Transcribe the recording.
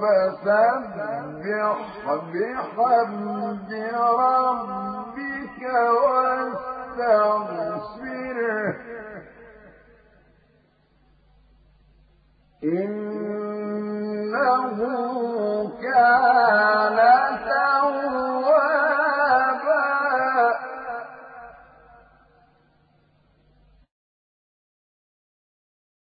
فسبح بحمد ربك واستغفره. إنه كان